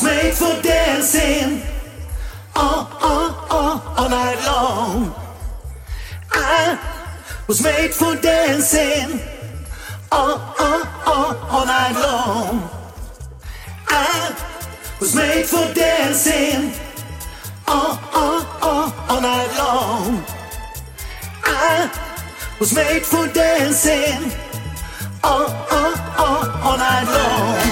was made for dancing all, all, all, all night long. I was made for dancing all, all, all, all night long. I was made for dancing all, all, all, all night long. I was made for dancing all, all, all, all night long.